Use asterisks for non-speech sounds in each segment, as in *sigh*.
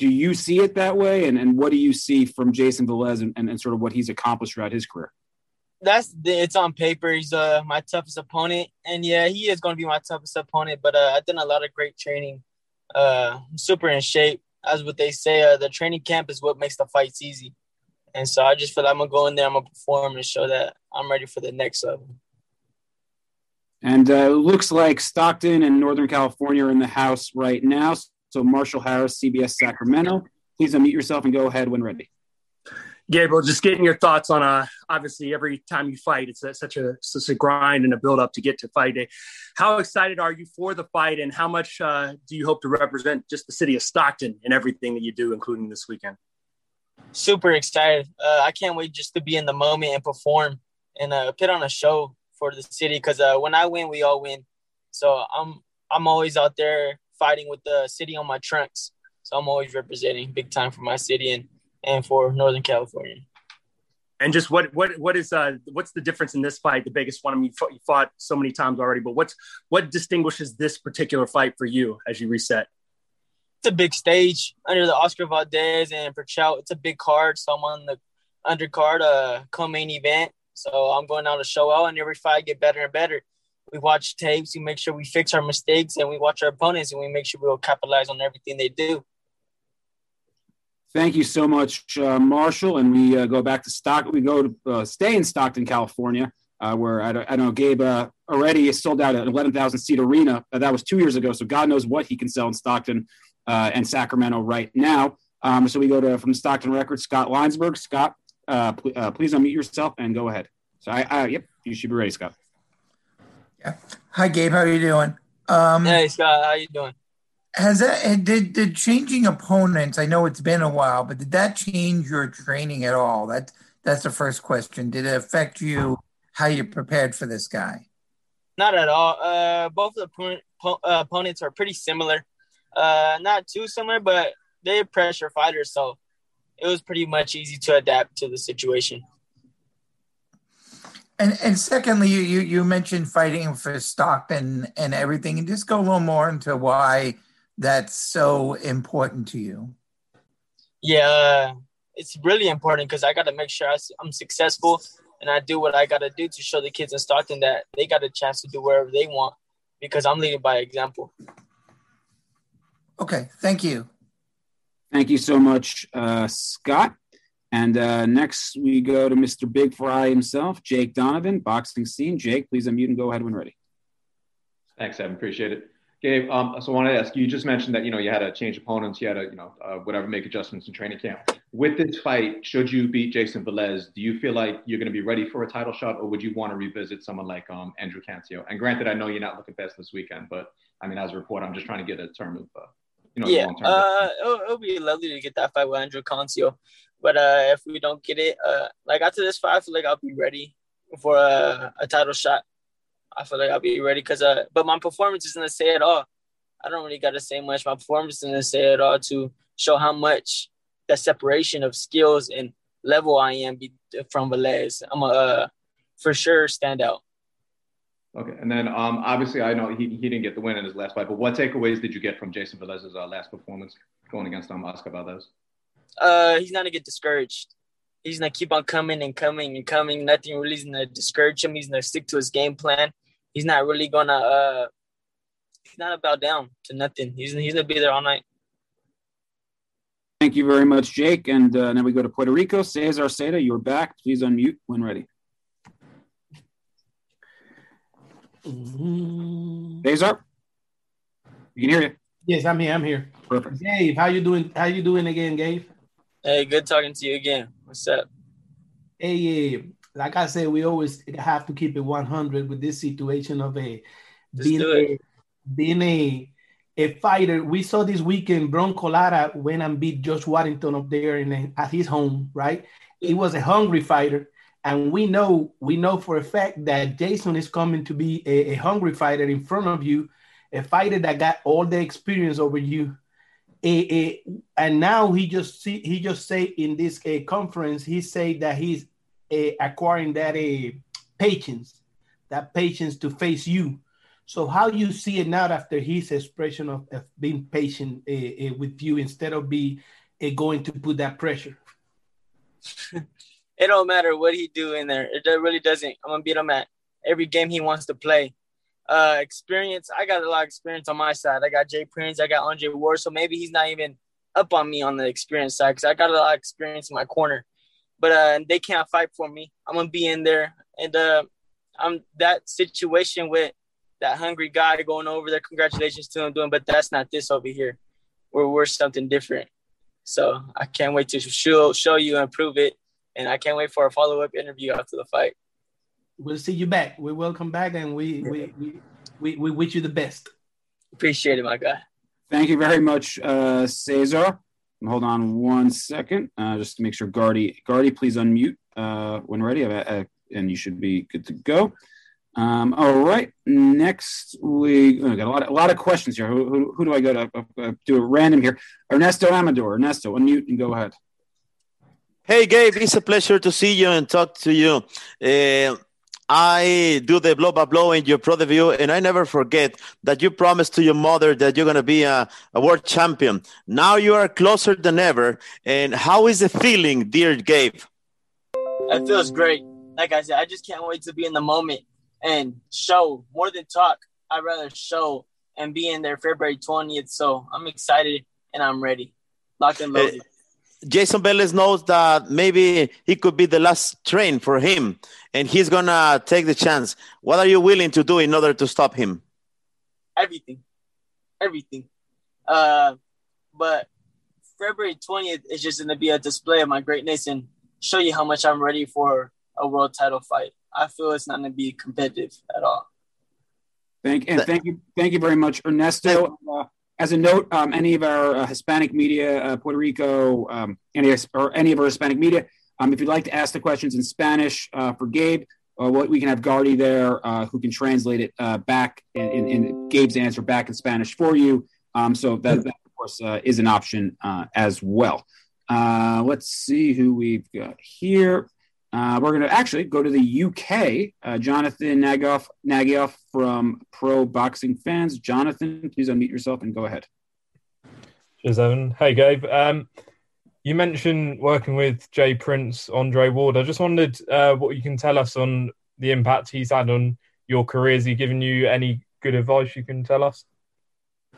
do you see it that way? And, and what do you see from Jayson Velez and, and, and sort of what he's accomplished throughout his career? That's it's on paper. He's uh my toughest opponent, and yeah, he is going to be my toughest opponent. But uh, I've done a lot of great training. Uh, I'm super in shape, as what they say. Uh, the training camp is what makes the fights easy, and so I just feel like I'm gonna go in there, I'm gonna perform and show that I'm ready for the next level. And uh, looks like Stockton and Northern California are in the house right now. So Marshall Harris, CBS Sacramento. Please unmute yourself and go ahead when ready. Gabriel, just getting your thoughts on uh obviously every time you fight, it's a, such a such a grind and a build up to get to fight day. How excited are you for the fight, and how much uh, do you hope to represent just the city of Stockton in everything that you do, including this weekend? Super excited! Uh, I can't wait just to be in the moment and perform and uh, put on a show for the city because uh, when I win, we all win. So I'm I'm always out there fighting with the city on my trunks. So I'm always representing big time for my city and, and for Northern California. And just what what what is uh what's the difference in this fight? The biggest one. I mean, you fought so many times already, but what's what distinguishes this particular fight for you as you reset? It's a big stage under the Oscar Valdez and Berchelt. It's a big card, so I'm on the undercard, uh, co-main event. So I'm going out to show out, and every fight get better and better we watch tapes, we make sure we fix our mistakes, and we watch our opponents, and we make sure we'll capitalize on everything they do. Thank you so much, uh, Marshall. And we uh, go back to Stock. We go to uh, stay in Stockton, California, uh, where I, I, know Gabe uh, already sold out an 11,000 seat arena. Uh, that was two years ago, so God knows what he can sell in Stockton and Sacramento right now. Um, so we go to from Stockton Records, Scott Linesburgh. Scott, pl- please unmute yourself and go ahead. So I, I, yep, you should be ready, Scott. Yeah. Hi, Gabe. How are you doing? Um, hey, Scott. How you doing? Has that did did changing opponents? I know it's been a while, but did that change your training at all? That that's the first question. Did it affect you how you prepared for this guy? Not at all. Uh, both of the uh, opponents are pretty similar. Uh, not too similar, but they're pressure fighters, so it was pretty much easy to adapt to the situation. And and secondly, you you, you mentioned fighting for Stockton and everything, and just go a little more into why that's so important to you. Yeah, it's really important because I got to make sure I, am successful and I do what I got to do to show the kids in Stockton that they got a chance to do wherever they want because I'm leading by example. Okay, thank you. Thank you so much, uh, Scott. And uh, next we go to Mr. Big Fry himself, Jake Donovan, boxing scene. Jake, please unmute and go ahead when ready. Thanks, Evan. Appreciate it. Gabe, um, so I wanted to ask you, you just mentioned that, you know, you had to change opponents, you had to, you know, uh, whatever, make adjustments in training camp. With this fight, should you beat Jayson Velez, do you feel like you're going to be ready for a title shot or would you want to revisit someone like um, Andrew Cancio? And granted, I know you're not looking best this weekend, but I mean, as a reporter, I'm just trying to get a term of, uh, you know, yeah, uh, it'll, it'll, be lovely to get that fight with Andrew Cancio. But uh, if we don't get it, uh, like after this fight, I feel like I'll be ready for a, a title shot. I feel like I'll be ready because, uh, but my performance isn't to say it all. I don't really got to say much. My performance isn't to say it all to show how much that separation of skills and level I am from Velez. I'm a uh, for sure stand out. Okay, and then um, obviously I know he, he didn't get the win in his last fight, but what takeaways did you get from Jayson Velez's uh, last performance going against um, Oscar Valdez? Uh, he's not gonna get discouraged. He's gonna keep on coming and coming and coming. Nothing really is gonna discourage him. He's gonna stick to his game plan. He's not really gonna. Uh, he's not about down to nothing. He's he's gonna be there all night. Thank you very much, Jake. And uh, now we go to Puerto Rico. Cesar Seda, you're back. Please unmute when ready. Mm-hmm. Cesar, you can hear you. Yes, I'm here. I'm here. Perfect. Gabe, how you doing? How you doing again, Gabe? Hey, good talking to you again. What's up? Hey. Like I said, we always have to keep it 100 with this situation of a being a, being a a fighter. We saw this weekend Bronco Lara went and beat Josh Warrington up there in at his home, right? He was a hungry fighter, and we know we know for a fact that Jayson is coming to be a, a hungry fighter in front of you, a fighter that got all the experience over you and now he just see he just say in this conference he say that he's acquiring that patience, that patience to face you. So how you see it now after his expression of, of being patient uh, uh, with you instead of be uh, going to put that pressure? *laughs* it don't matter what he do in there. It really doesn't. I'm gonna beat him at every game he wants to play. Uh, experience. I got a lot of experience on my side. I got Jay Prince. I got Andre Ward. So maybe he's not even up on me on the experience side because I got a lot of experience in my corner. But uh, they can't fight for me. I'm gonna be in there, and uh, I'm that situation with that hungry guy going over there. Congratulations to him doing, but that's not this over here. We're we're something different. So I can't wait to show show you and prove it. And I can't wait for a follow up interview after the fight. We'll see you back. We welcome back, and we we we, we, we wish you the best. Appreciate it, my guy. Thank you very much, uh, Cesar. Hold on one second, uh, just to make sure Gardy, Gardy, please unmute uh, when ready, uh, and you should be good to go. Um, all right. Next, we oh, got a lot, of, a lot of questions here. Who, who, who do I go to? Uh, uh, do a random here. Ernesto Amador. Ernesto, unmute and go ahead. Hey, Gabe. It's a pleasure to see you and talk to you. Uh, I do the blow by blow in your pro debut, and I never forget that you promised to your mother that you're going to be a, a, world champion. Now you are closer than ever. And how is the feeling, dear Gabe? It feels great. Like I said, I just can't wait to be in the moment and show more than talk. I'd rather show and be in there February 20th. So I'm excited and I'm ready. Locked and loaded. Eh, Jayson Velez knows that maybe he could be the last train for him and he's going to take the chance. What are you willing to do in order to stop him? Everything. Everything. Uh, but February 20th is just going to be a display of my greatness and show you how much I'm ready for a world title fight. I feel it's not going to be competitive at all. Thank and thank you, thank you very much, Ernesto. Uh, as a note, um, any of our uh, Hispanic media, uh, Puerto Rico, um, any or any of our Hispanic media, um, if you'd like to ask the questions in Spanish uh, for Gabe, uh, we can have Gardy there uh, who can translate it uh, back in, in, in, Gabe's answer back in Spanish for you. Um, so that, that, of course, is an option as well. let's see who we've got here. Uh, we're going to actually go to the UK. Uh, Jonathan Nagoff, Nagioff from Pro Boxing Fans. Jonathan, please unmute yourself and go ahead. Cheers, Evan. Hey, Gabe. Um, you mentioned working with Jay Prince, Andre Ward. I just wondered uh, what you can tell us on the impact he's had on your career. Has he given you any good advice you can tell us?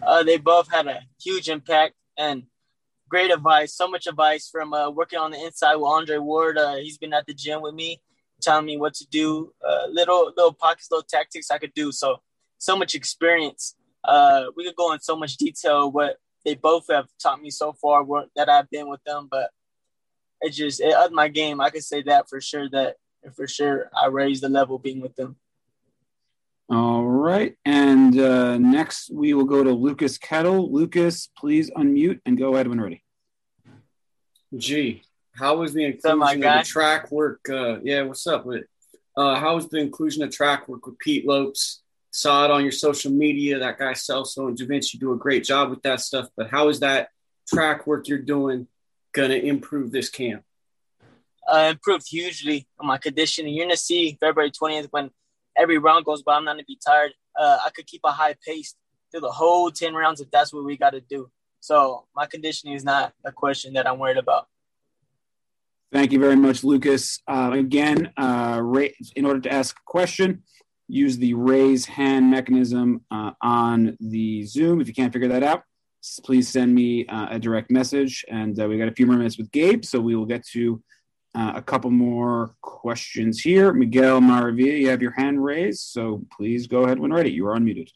Uh, they both had a huge impact, and great advice, so much advice from uh, working on the inside with Andre Ward. Uh, he's been at the gym with me, telling me what to do, uh, little little pockets, little tactics I could do. So so much experience. Uh, we could go in so much detail what they both have taught me so far what, that I've been with them, but it just it upped my game. I could say that for sure. That for sure I raised the level being with them. All right. And uh, next we will go to Lucas Kettle. Lucas, please unmute and go ahead when ready. Gee, how was the inclusion of the track work? Uh, yeah, what's up with uh, how was the inclusion of track work with Pete Lopes? Saw it on your social media. That guy Celso and Da Vinci do a great job with that stuff. But how is that track work you're doing gonna improve this camp? Uh, improved hugely on my conditioning. You're gonna see February 20th when every round goes by, I'm not gonna be tired. Uh, I could keep a high pace through the whole 10 rounds if that's what we got to do. So my conditioning is not a question that I'm worried about. Thank you very much, Lucas. Uh, again, uh, in order to ask a question, use the raise hand mechanism uh, on the Zoom. If you can't figure that out, please send me uh, a direct message. And uh, we got a few more minutes with Gabe, so we will get to uh, a couple more questions here. Miguel Maravilla, you have your hand raised, so please go ahead when ready. You are unmuted.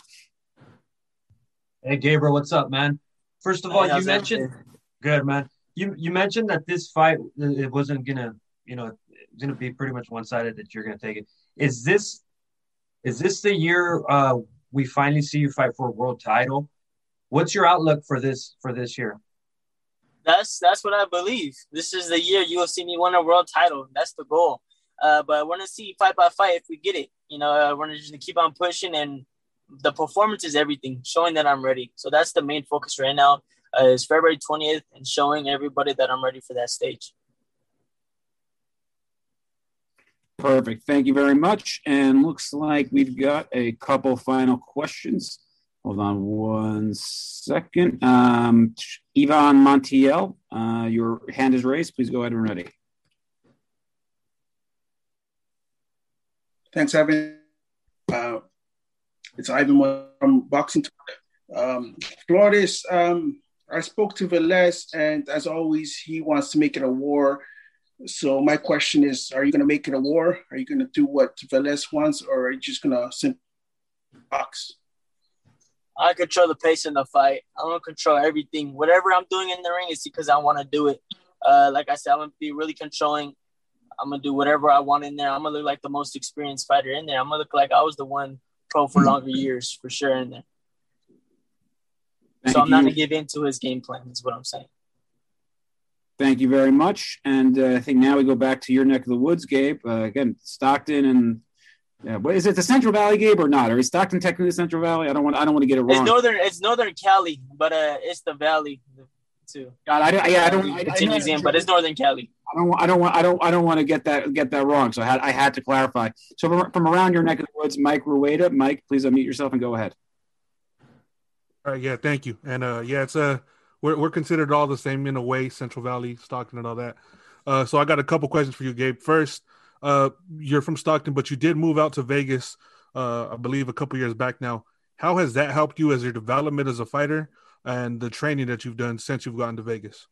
Hey, Gabriel, what's up, man? First of all, you mentioned good, man. You you mentioned that this fight it wasn't gonna, you know, it's gonna be pretty much one sided that you're gonna take it. Is this is this the year uh, we finally see you fight for a world title? What's your outlook for this for this year? that's that's what I believe. This is the year you will see me win a world title. That's the goal. Uh, but I want to see fight by fight if we get it. You know, I want to just keep on pushing, and the performance is everything. Showing that I'm ready. So that's the main focus right now. Uh, is February 20th and showing everybody that I'm ready for that stage. Perfect. Thank you very much. And looks like we've got a couple final questions. Hold on one second. Um, Ivan Montiel, uh, your hand is raised. Please go ahead and ready. Thanks, Evan. Uh, it's Ivan from Boxing Talk. Um, Flores, um, I spoke to Velez, and as always, he wants to make it a war. So my question is, are you going to make it a war? Are you going to do what Velez wants, or are you just going to simply box? I control the pace in the fight. I'm gonna control everything. Whatever I'm doing in the ring is because I want to do it. Uh, like I said, I'm gonna be really controlling. I'm gonna do whatever I want in there. I'm gonna look like the most experienced fighter in there. I'm gonna look like I was the one pro for longer years for sure in there. Thank so I'm you. not gonna give in to his game plan. Is what I'm saying. Thank you very much. And uh, I think now we go back to your neck of the woods, Gabe. Uh, again, Stockton and yeah, but is it the Central Valley, Gabe, or not? Or is Stockton technically the Central Valley? I don't want. I don't want to get it wrong. It's northern. It's northern Cali, but uh, it's the Valley too. God, I, don't. yeah, I don't. I, it's in museum, but it's northern Cali. I don't. I don't want. I don't. I don't want to get that get that wrong. So I had. I had to clarify. So from, from around your neck of the woods, Mike Rueda. Mike, please unmute yourself and go ahead. All right. Yeah. Thank you. And uh, yeah, it's. Uh, we're we're considered all the same in a way, Central Valley, Stockton, and all that. Uh, so I got a couple questions for you, Gabe. First, uh, you're from Stockton, but you did move out to Vegas, uh, I believe, a couple years back now. How has that helped you as your development as a fighter and the training that you've done since you've gotten to Vegas?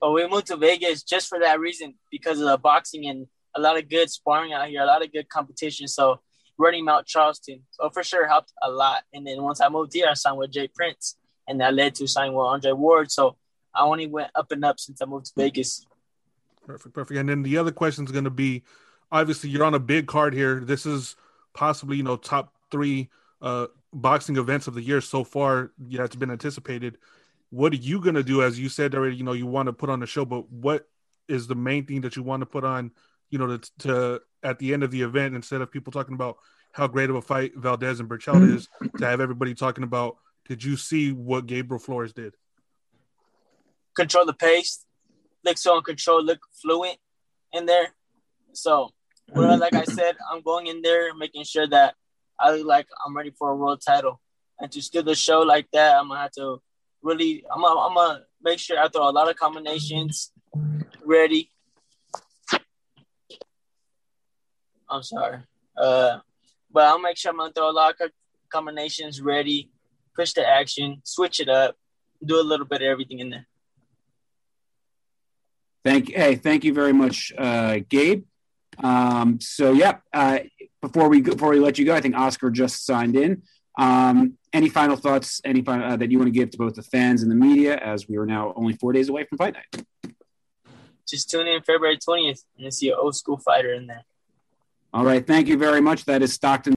Well, we moved to Vegas just for that reason because of the boxing and a lot of good sparring out here, a lot of good competition. So running Mount Charleston, so for sure helped a lot. And then once I moved here, I signed with Jay Prince, and that led to signing with Andre Ward. So I only went up and up since I moved to Vegas. Perfect, perfect. And then the other question is going to be, obviously, you're on a big card here. This is possibly, you know, top three uh, boxing events of the year so far. Yeah, it's been anticipated. What are you going to do? As you said already, you know, you want to put on the show, but what is the main thing that you want to put on, you know, to, to at the end of the event instead of people talking about how great of a fight Valdez and Berchelt mm-hmm. is, to have everybody talking about, did you see what Gabriel Flores did? Control the pace, look so in control, look fluent in there. So, well, mm-hmm. like I said, I'm going in there making sure that I look like I'm ready for a world title. And to steal the show like that, I'm gonna have to really, I'm gonna, I'm gonna make sure I throw a lot of combinations ready. I'm sorry, uh, but I'll make sure I'm gonna throw a lot of combinations ready, push the action, switch it up, do a little bit of everything in there. Thank hey, thank you very much, uh, Gabe. Um, so yeah, uh, before we before we let you go, I think Oscar just signed in. Um, any final thoughts? Any uh, that you want to give to both the fans and the media, as we are now only four days away from fight night? Just tune in February twentieth and see an old school fighter in there. All right, thank you very much. That is Stockton.